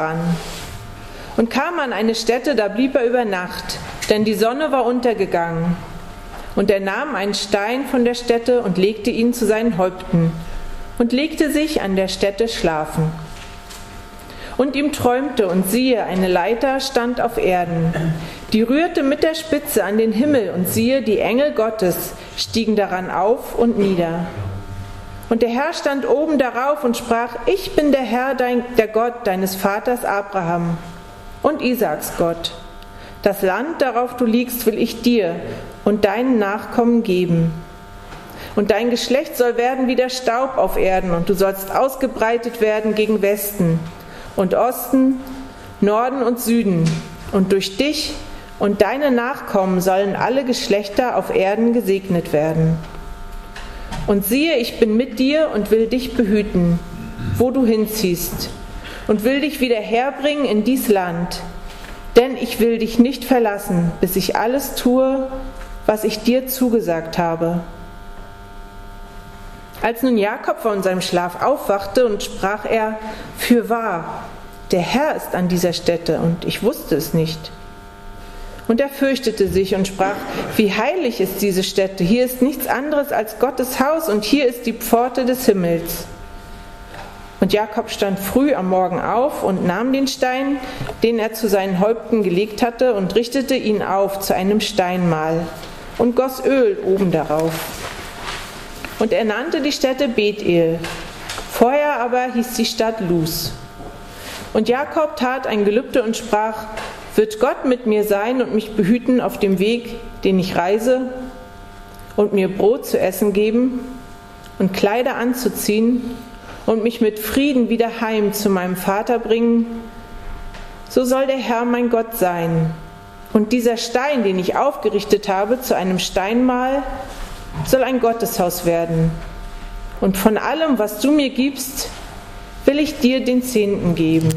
Haran. Und kam an eine Stätte, da blieb er über Nacht, denn die Sonne war untergegangen. Und er nahm einen Stein von der Stätte und legte ihn zu seinen Häupten und legte sich an der Stätte schlafen. Und ihm träumte, und siehe, eine Leiter stand auf Erden, die rührte mit der Spitze an den Himmel, und siehe, die Engel Gottes stiegen daran auf und nieder. Und der Herr stand oben darauf und sprach, ich bin der Herr, dein, der Gott deines Vaters Abraham und Isaaks Gott. Das Land, darauf du liegst, will ich dir und deinen Nachkommen geben. Und dein Geschlecht soll werden wie der Staub auf Erden, und du sollst ausgebreitet werden gegen Westen und Osten, Norden und Süden. Und durch dich und deine Nachkommen sollen alle Geschlechter auf Erden gesegnet werden. Und siehe, ich bin mit dir und will dich behüten, wo du hinziehst, und will dich wieder herbringen in dies Land. Denn ich will dich nicht verlassen, bis ich alles tue, was ich dir zugesagt habe. Als nun Jakob von seinem Schlaf aufwachte und sprach er, Fürwahr, der Herr ist an dieser Stätte und ich wusste es nicht. Und er fürchtete sich und sprach, wie heilig ist diese Stätte, hier ist nichts anderes als Gottes Haus und hier ist die Pforte des Himmels. Und Jakob stand früh am Morgen auf und nahm den Stein, den er zu seinen Häupten gelegt hatte, und richtete ihn auf zu einem Steinmal und goss Öl oben darauf. Und er nannte die Stätte Bethel. Vorher aber hieß die Stadt Luz. Und Jakob tat ein Gelübde und sprach, wird Gott mit mir sein und mich behüten auf dem Weg, den ich reise, und mir Brot zu essen geben und Kleider anzuziehen und mich mit Frieden wieder heim zu meinem Vater bringen, so soll der Herr mein Gott sein. Und dieser Stein, den ich aufgerichtet habe zu einem Steinmal, soll ein Gotteshaus werden. Und von allem, was du mir gibst, will ich dir den Zehnten geben.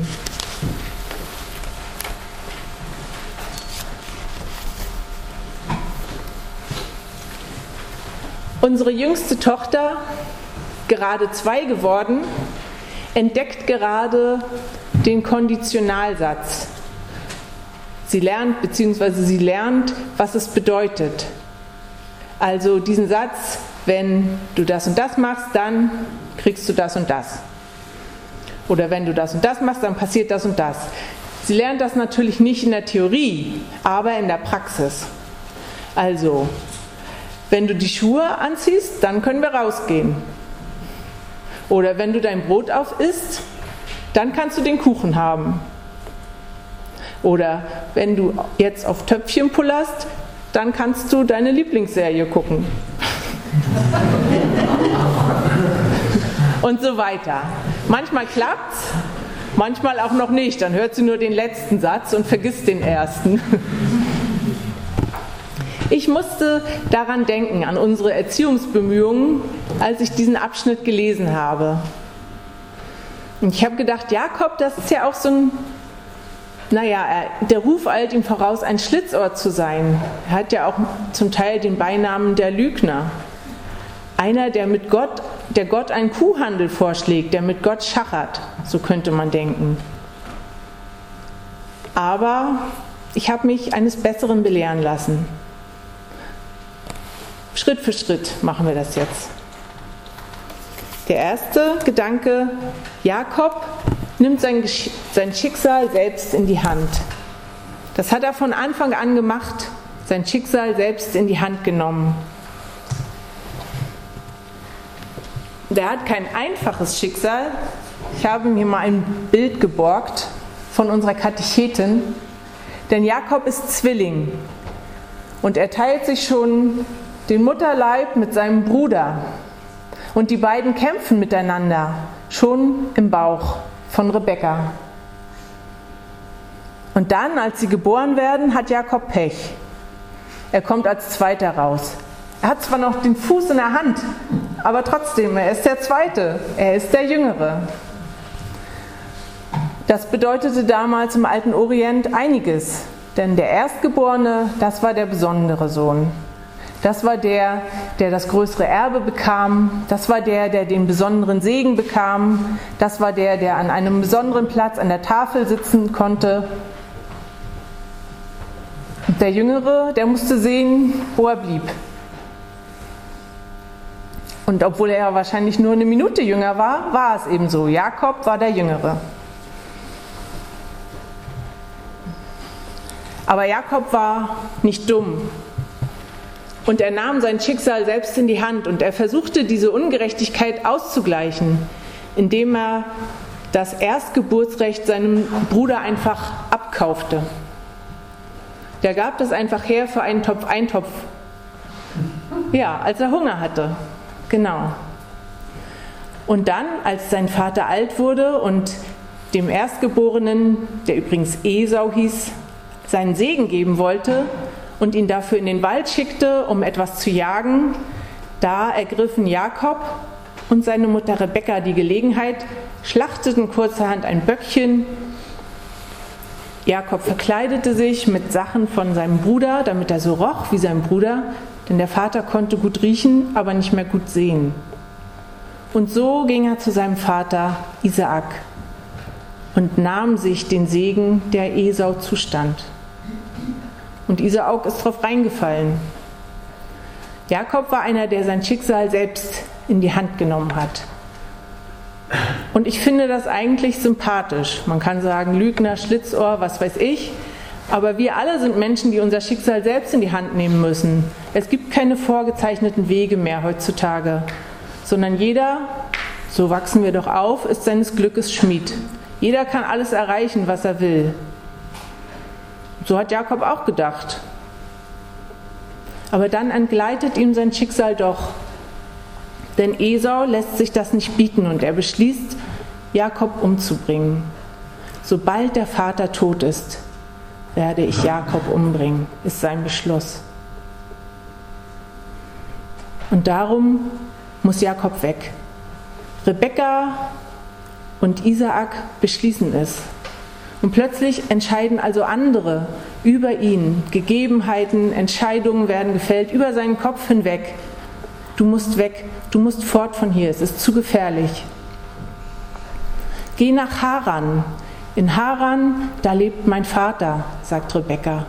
Unsere jüngste Tochter, gerade zwei geworden, entdeckt gerade den Konditionalsatz. Sie lernt bzw. sie lernt, was es bedeutet. Also diesen Satz, wenn du das und das machst, dann kriegst du das und das. Oder wenn du das und das machst, dann passiert das und das. Sie lernt das natürlich nicht in der Theorie, aber in der Praxis. Also, wenn du die Schuhe anziehst, dann können wir rausgehen. Oder wenn du dein Brot auf isst, dann kannst du den Kuchen haben. Oder wenn du jetzt auf Töpfchen pullerst, dann kannst du deine Lieblingsserie gucken. Und so weiter. Manchmal klappt's, manchmal auch noch nicht. Dann hört sie nur den letzten Satz und vergisst den ersten. Ich musste daran denken, an unsere Erziehungsbemühungen, als ich diesen Abschnitt gelesen habe. Und ich habe gedacht, Jakob, das ist ja auch so ein naja, der Ruf eilt ihm voraus, ein Schlitzohr zu sein. Er hat ja auch zum Teil den Beinamen der Lügner. Einer, der mit Gott, der Gott einen Kuhhandel vorschlägt, der mit Gott schachert, so könnte man denken. Aber ich habe mich eines Besseren belehren lassen. Schritt für Schritt machen wir das jetzt. Der erste Gedanke, Jakob nimmt sein, sein Schicksal selbst in die Hand. Das hat er von Anfang an gemacht, sein Schicksal selbst in die Hand genommen. Der hat kein einfaches Schicksal. Ich habe mir mal ein Bild geborgt von unserer Katechetin, denn Jakob ist Zwilling und er teilt sich schon den Mutterleib mit seinem Bruder und die beiden kämpfen miteinander schon im Bauch von Rebekka. Und dann, als sie geboren werden, hat Jakob Pech. Er kommt als Zweiter raus. Er hat zwar noch den Fuß in der Hand, aber trotzdem, er ist der Zweite, er ist der Jüngere. Das bedeutete damals im alten Orient einiges, denn der Erstgeborene, das war der besondere Sohn. Das war der, der das größere Erbe bekam. Das war der, der den besonderen Segen bekam. Das war der, der an einem besonderen Platz an der Tafel sitzen konnte. Der Jüngere, der musste sehen, wo er blieb. Und obwohl er wahrscheinlich nur eine Minute jünger war, war es eben so. Jakob war der Jüngere. Aber Jakob war nicht dumm. Und er nahm sein Schicksal selbst in die Hand und er versuchte diese Ungerechtigkeit auszugleichen, indem er das Erstgeburtsrecht seinem Bruder einfach abkaufte. Der gab das einfach her für einen Topf Eintopf. Ja, als er Hunger hatte. Genau. Und dann, als sein Vater alt wurde und dem Erstgeborenen, der übrigens Esau hieß, seinen Segen geben wollte, und ihn dafür in den Wald schickte, um etwas zu jagen, da ergriffen Jakob und seine Mutter Rebekka die Gelegenheit, schlachteten kurzerhand ein Böckchen. Jakob verkleidete sich mit Sachen von seinem Bruder, damit er so roch wie sein Bruder, denn der Vater konnte gut riechen, aber nicht mehr gut sehen. Und so ging er zu seinem Vater Isaak und nahm sich den Segen, der Esau zustand. Und Isaak ist drauf reingefallen. Jakob war einer, der sein Schicksal selbst in die Hand genommen hat. Und ich finde das eigentlich sympathisch. Man kann sagen, Lügner, Schlitzohr, was weiß ich. Aber wir alle sind Menschen, die unser Schicksal selbst in die Hand nehmen müssen. Es gibt keine vorgezeichneten Wege mehr heutzutage, sondern jeder, so wachsen wir doch auf, ist seines Glückes Schmied. Jeder kann alles erreichen, was er will. So hat Jakob auch gedacht. Aber dann entgleitet ihm sein Schicksal doch. Denn Esau lässt sich das nicht bieten und er beschließt, Jakob umzubringen. Sobald der Vater tot ist, werde ich Jakob umbringen, ist sein Beschluss. Und darum muss Jakob weg. Rebekka und Isaak beschließen es. Und plötzlich entscheiden also andere über ihn. Gegebenheiten, Entscheidungen werden gefällt über seinen Kopf hinweg. Du musst weg, du musst fort von hier, es ist zu gefährlich. Geh nach Haran. In Haran, da lebt mein Vater, sagt Rebekka.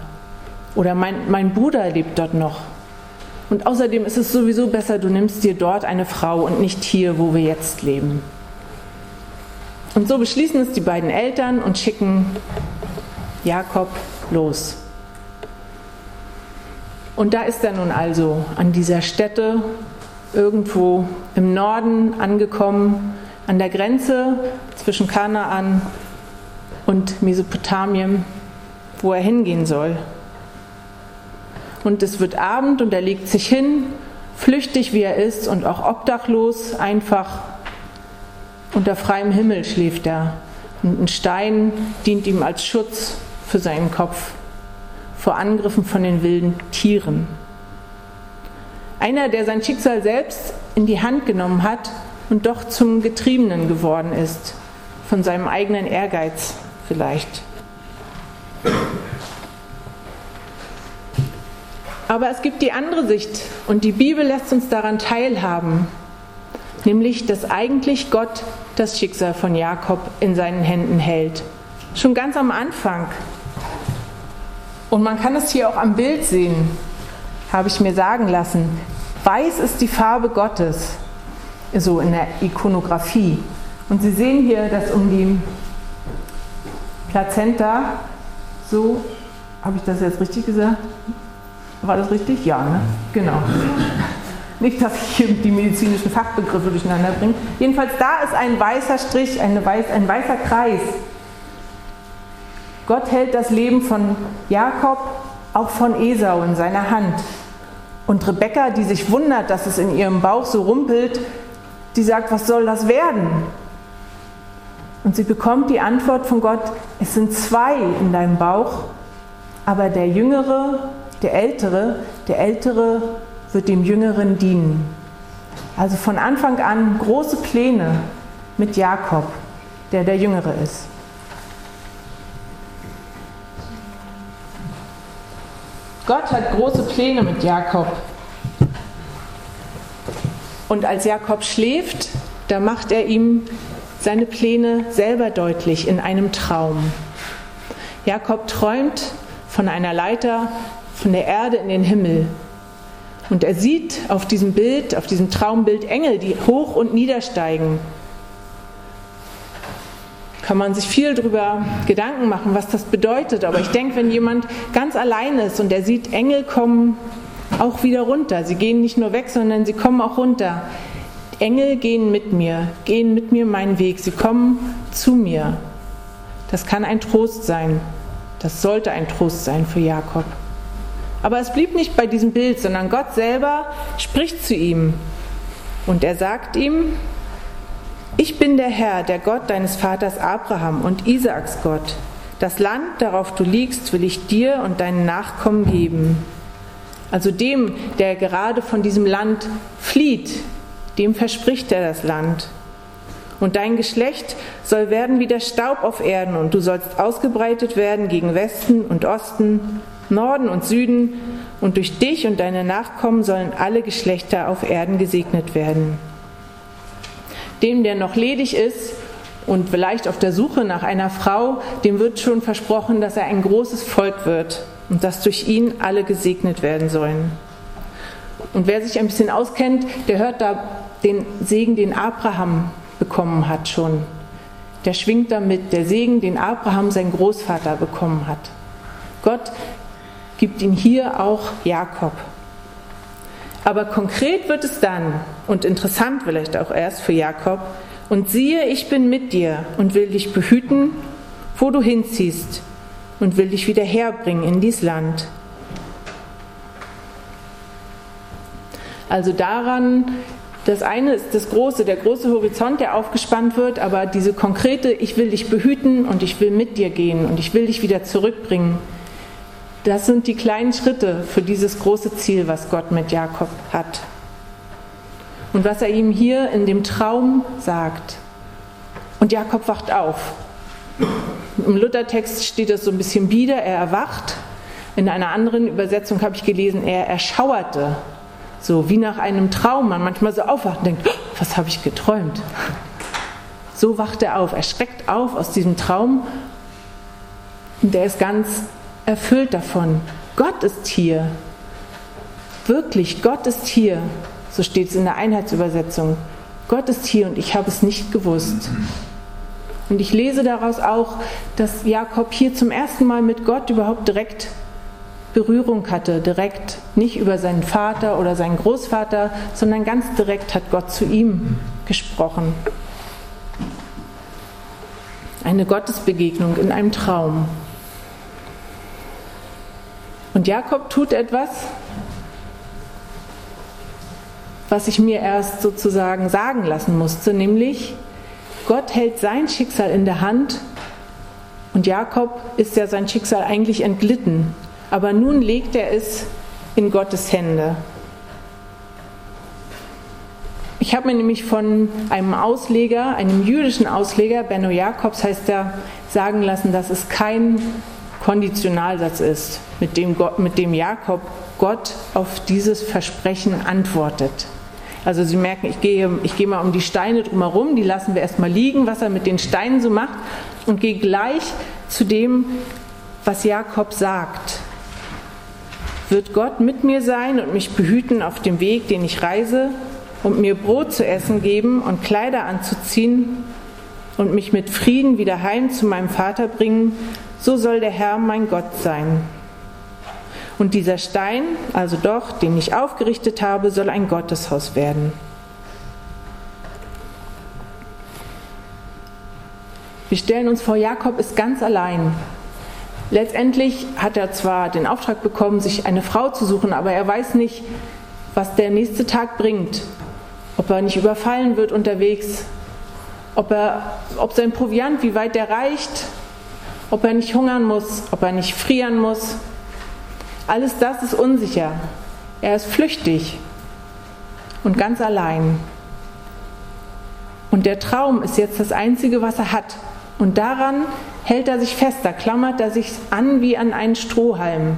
Oder mein, mein Bruder lebt dort noch. Und außerdem ist es sowieso besser, du nimmst dir dort eine Frau und nicht hier, wo wir jetzt leben. Und so beschließen es die beiden Eltern und schicken Jakob los. Und da ist er nun also an dieser Stätte irgendwo im Norden angekommen, an der Grenze zwischen Kanaan und Mesopotamien, wo er hingehen soll. Und es wird Abend und er legt sich hin, flüchtig wie er ist und auch obdachlos, einfach unter freiem Himmel schläft er. Und ein Stein dient ihm als Schutz für seinen Kopf vor Angriffen von den wilden Tieren. Einer, der sein Schicksal selbst in die Hand genommen hat und doch zum Getriebenen geworden ist, von seinem eigenen Ehrgeiz vielleicht. Aber es gibt die andere Sicht und die Bibel lässt uns daran teilhaben, nämlich dass eigentlich Gott das Schicksal von Jakob in seinen Händen hält. Schon ganz am Anfang. Und man kann es hier auch am Bild sehen, habe ich mir sagen lassen. Weiß ist die Farbe Gottes, so in der Ikonografie. Und Sie sehen hier, dass um die Plazenta, so, habe ich das jetzt richtig gesagt? War das richtig? Ja, ne? Genau. Nicht, dass ich hier die medizinischen Fachbegriffe durcheinander bringe. Jedenfalls da ist ein weißer Strich, weiß, ein weißer Kreis. Gott hält das Leben von Jakob, auch von Esau in seiner Hand. Und Rebekka, die sich wundert, dass es in ihrem Bauch so rumpelt, die sagt, was soll das werden? Und sie bekommt die Antwort von Gott, es sind zwei in deinem Bauch, aber der Jüngere, der Ältere, der Ältere wird dem Jüngeren dienen. Also von Anfang an große Pläne mit Jakob, der der Jüngere ist. Gott hat große Pläne mit Jakob. Und als Jakob schläft, da macht er ihm seine Pläne selber deutlich in einem Traum. Jakob träumt von einer Leiter von der Erde in den Himmel. Und er sieht auf diesem Bild, auf diesem Traumbild Engel, die hoch und niedersteigen. Kann man sich viel darüber Gedanken machen, was das bedeutet. Aber ich denke, wenn jemand ganz allein ist und er sieht Engel kommen auch wieder runter. Sie gehen nicht nur weg, sondern sie kommen auch runter. Engel gehen mit mir, gehen mit mir meinen Weg. Sie kommen zu mir. Das kann ein Trost sein. Das sollte ein Trost sein für Jakob. Aber es blieb nicht bei diesem Bild, sondern Gott selber spricht zu ihm. Und er sagt ihm, ich bin der Herr, der Gott deines Vaters Abraham und Isaaks Gott. Das Land, darauf du liegst, will ich dir und deinen Nachkommen geben. Also dem, der gerade von diesem Land flieht, dem verspricht er das Land. Und dein Geschlecht soll werden wie der Staub auf Erden, und du sollst ausgebreitet werden gegen Westen und Osten Norden und Süden, und durch dich und deine Nachkommen sollen alle Geschlechter auf Erden gesegnet werden. Dem, der noch ledig ist und vielleicht auf der Suche nach einer Frau, dem wird schon versprochen, dass er ein großes Volk wird und dass durch ihn alle gesegnet werden sollen. Und wer sich ein bisschen auskennt, der hört da den Segen, den Abraham bekommen hat schon. Der schwingt damit, der Segen, den Abraham sein Großvater bekommen hat. Gott gibt ihn hier auch Jakob. Aber konkret wird es dann, und interessant vielleicht auch erst für Jakob, und siehe, ich bin mit dir und will dich behüten, wo du hinziehst, und will dich wieder herbringen in dies Land. Also daran, das eine ist das große, der große Horizont, der aufgespannt wird, aber diese konkrete, ich will dich behüten und ich will mit dir gehen und ich will dich wieder zurückbringen, das sind die kleinen Schritte für dieses große Ziel, was Gott mit Jakob hat. Und was er ihm hier in dem Traum sagt. Und Jakob wacht auf. Im Luthertext steht es so ein bisschen bieder, er erwacht. In einer anderen Übersetzung habe ich gelesen, er erschauerte. So wie nach einem Traum, man manchmal so aufwacht und denkt, oh, was habe ich geträumt? So wacht er auf, er schreckt auf aus diesem Traum und der ist ganz erfüllt davon. Gott ist hier. Wirklich, Gott ist hier. So steht es in der Einheitsübersetzung. Gott ist hier und ich habe es nicht gewusst. Und ich lese daraus auch, dass Jakob hier zum ersten Mal mit Gott überhaupt direkt Berührung hatte, direkt, nicht über seinen Vater oder seinen Großvater, sondern ganz direkt hat Gott zu ihm gesprochen. Eine Gottesbegegnung in einem Traum. Und Jakob tut etwas, was ich mir erst sozusagen sagen lassen musste, nämlich Gott hält sein Schicksal in der Hand und Jakob ist ja sein Schicksal eigentlich entglitten, aber nun legt er es in Gottes Hände. Ich habe mir nämlich von einem Ausleger, einem jüdischen Ausleger, Benno Jakobs heißt er, sagen lassen, dass es kein Konditionalsatz ist, mit dem, Gott, mit dem Jakob Gott auf dieses Versprechen antwortet. Also Sie merken, ich gehe, ich gehe mal um die Steine drumherum, die lassen wir erstmal liegen, was er mit den Steinen so macht, und gehe gleich zu dem, was Jakob sagt. Wird Gott mit mir sein und mich behüten auf dem Weg, den ich reise, und mir Brot zu essen geben und Kleider anzuziehen und mich mit Frieden wieder heim zu meinem Vater bringen, so soll der Herr mein Gott sein. Und dieser Stein, also doch, den ich aufgerichtet habe, soll ein Gotteshaus werden. Wir stellen uns vor, Jakob ist ganz allein. Letztendlich hat er zwar den Auftrag bekommen, sich eine Frau zu suchen, aber er weiß nicht, was der nächste Tag bringt. Ob er nicht überfallen wird unterwegs, ob, er, ob sein Proviant, wie weit der reicht, ob er nicht hungern muss, ob er nicht frieren muss. Alles das ist unsicher. Er ist flüchtig und ganz allein. Und der Traum ist jetzt das Einzige, was er hat. Und daran hält er sich fest, da klammert er sich an wie an einen Strohhalm.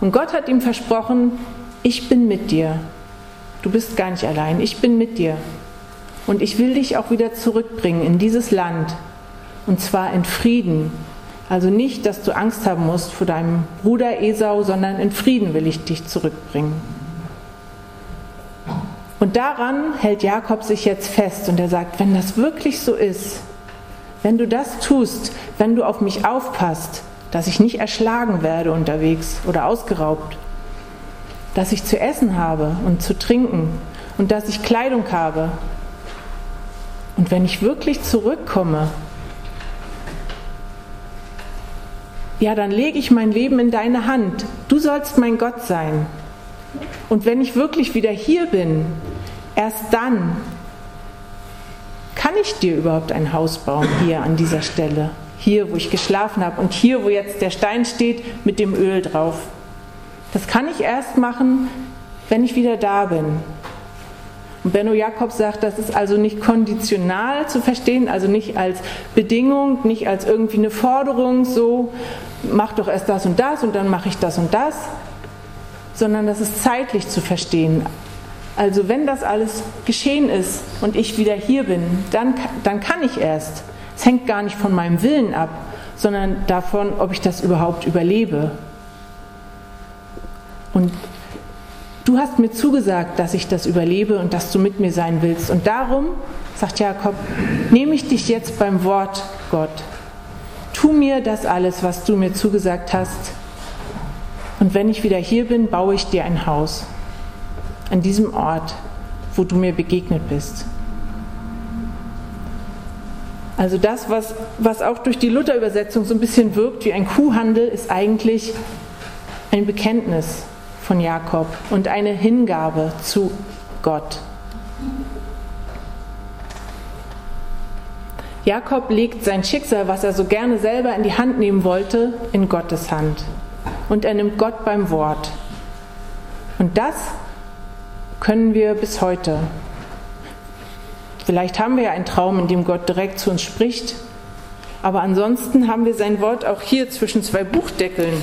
Und Gott hat ihm versprochen, ich bin mit dir. du bist gar nicht allein, ich bin mit dir. Und ich will dich auch wieder zurückbringen in dieses Land. Und zwar in Frieden. Also nicht, dass du Angst haben musst vor deinem Bruder Esau, sondern in Frieden will ich dich zurückbringen. Und daran hält Jakob sich jetzt fest und er sagt, wenn das wirklich so ist, wenn du das tust, wenn du auf mich aufpasst, dass ich nicht erschlagen werde unterwegs oder ausgeraubt, dass ich zu essen habe und zu trinken und dass ich Kleidung habe. Und wenn ich wirklich zurückkomme, ja, dann lege ich mein Leben in deine Hand. Du sollst mein Gott sein. Und wenn ich wirklich wieder hier bin, erst dann kann ich dir überhaupt ein Haus bauen hier an dieser Stelle. Hier, wo ich geschlafen habe und hier, wo jetzt der Stein steht mit dem Öl drauf. Das kann ich erst machen, wenn ich wieder da bin. Und Benno Jakob sagt, das ist also nicht konditional zu verstehen, also nicht als Bedingung, nicht als irgendwie eine Forderung, so mach doch erst das und das und dann mache ich das und das, sondern das ist zeitlich zu verstehen. Also wenn das alles geschehen ist und ich wieder hier bin, dann, dann kann ich erst. Es hängt gar nicht von meinem Willen ab, sondern davon, ob ich das überhaupt überlebe. Und du hast mir zugesagt, dass ich das überlebe und dass du mit mir sein willst. Und darum, sagt Jakob, nehme ich dich jetzt beim Wort, Gott. Tu mir das alles, was du mir zugesagt hast. Und wenn ich wieder hier bin, baue ich dir ein Haus. An diesem Ort, wo du mir begegnet bist. Also das, was, was auch durch die Luther-Übersetzung so ein bisschen wirkt wie ein Kuhhandel, ist eigentlich ein Bekenntnis von Jakob und eine Hingabe zu Gott. Jakob legt sein Schicksal, was er so gerne selber in die Hand nehmen wollte, in Gottes Hand. Und er nimmt Gott beim Wort. Und das können wir bis heute. Vielleicht haben wir ja einen Traum, in dem Gott direkt zu uns spricht, aber ansonsten haben wir sein Wort auch hier zwischen zwei Buchdeckeln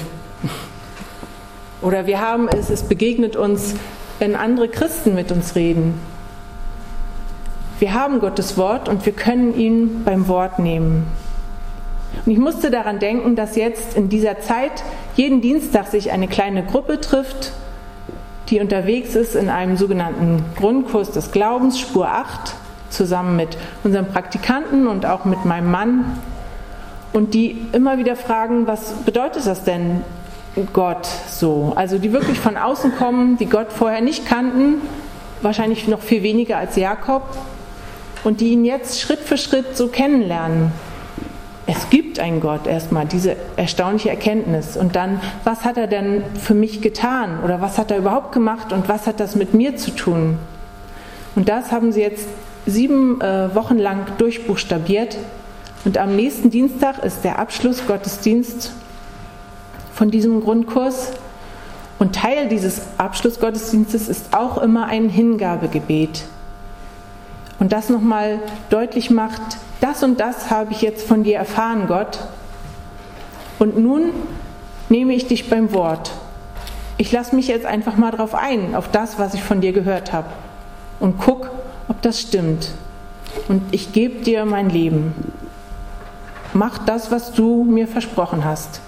oder wir haben es, es begegnet uns, wenn andere Christen mit uns reden. Wir haben Gottes Wort und wir können ihn beim Wort nehmen. Und ich musste daran denken, dass jetzt in dieser Zeit jeden Dienstag sich eine kleine Gruppe trifft, die unterwegs ist in einem sogenannten Grundkurs des Glaubens, Spur 8, zusammen mit unseren Praktikanten und auch mit meinem Mann. Und die immer wieder fragen, was bedeutet das denn, Gott so. Also die wirklich von außen kommen, die Gott vorher nicht kannten, wahrscheinlich noch viel weniger als Jakob, und die ihn jetzt Schritt für Schritt so kennenlernen. Es gibt einen Gott erstmal, diese erstaunliche Erkenntnis. Und dann, was hat er denn für mich getan? Oder was hat er überhaupt gemacht und was hat das mit mir zu tun? Und das haben sie jetzt sieben äh, Wochen lang durchbuchstabiert. Und am nächsten Dienstag ist der Abschlussgottesdienst von diesem Grundkurs. Und Teil dieses Abschlussgottesdienstes ist auch immer ein Hingabegebet. Und das nochmal deutlich macht, das und das habe ich jetzt von dir erfahren, Gott. Und nun nehme ich dich beim Wort. Ich lasse mich jetzt einfach mal drauf ein, auf das, was ich von dir gehört habe. Und guck, ob das stimmt. Und ich gebe dir mein Leben. Mach das, was du mir versprochen hast.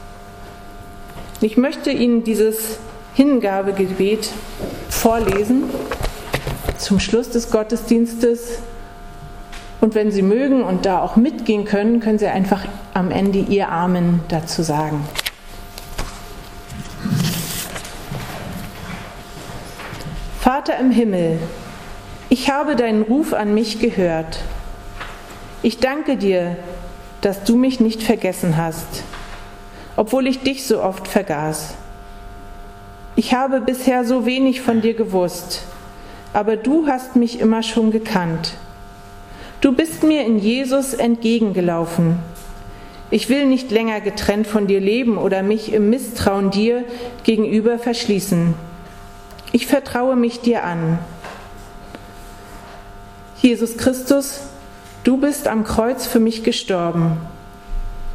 Ich möchte Ihnen dieses Hingabegebet vorlesen zum Schluss des Gottesdienstes. Und wenn Sie mögen und da auch mitgehen können, können Sie einfach am Ende Ihr Amen dazu sagen. Vater im Himmel, ich habe deinen Ruf an mich gehört. Ich danke dir, dass du mich nicht vergessen hast obwohl ich dich so oft vergaß. Ich habe bisher so wenig von dir gewusst, aber du hast mich immer schon gekannt. Du bist mir in Jesus entgegengelaufen. Ich will nicht länger getrennt von dir leben oder mich im Misstrauen dir gegenüber verschließen. Ich vertraue mich dir an. Jesus Christus, du bist am Kreuz für mich gestorben.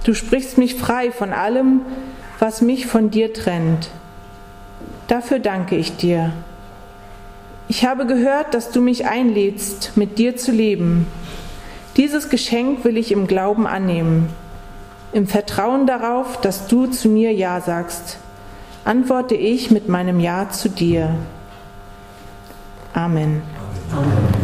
Du sprichst mich frei von allem, was mich von dir trennt. Dafür danke ich dir. Ich habe gehört, dass du mich einlädst, mit dir zu leben. Dieses Geschenk will ich im Glauben annehmen, im Vertrauen darauf, dass du zu mir Ja sagst. Antworte ich mit meinem Ja zu dir. Amen. Amen.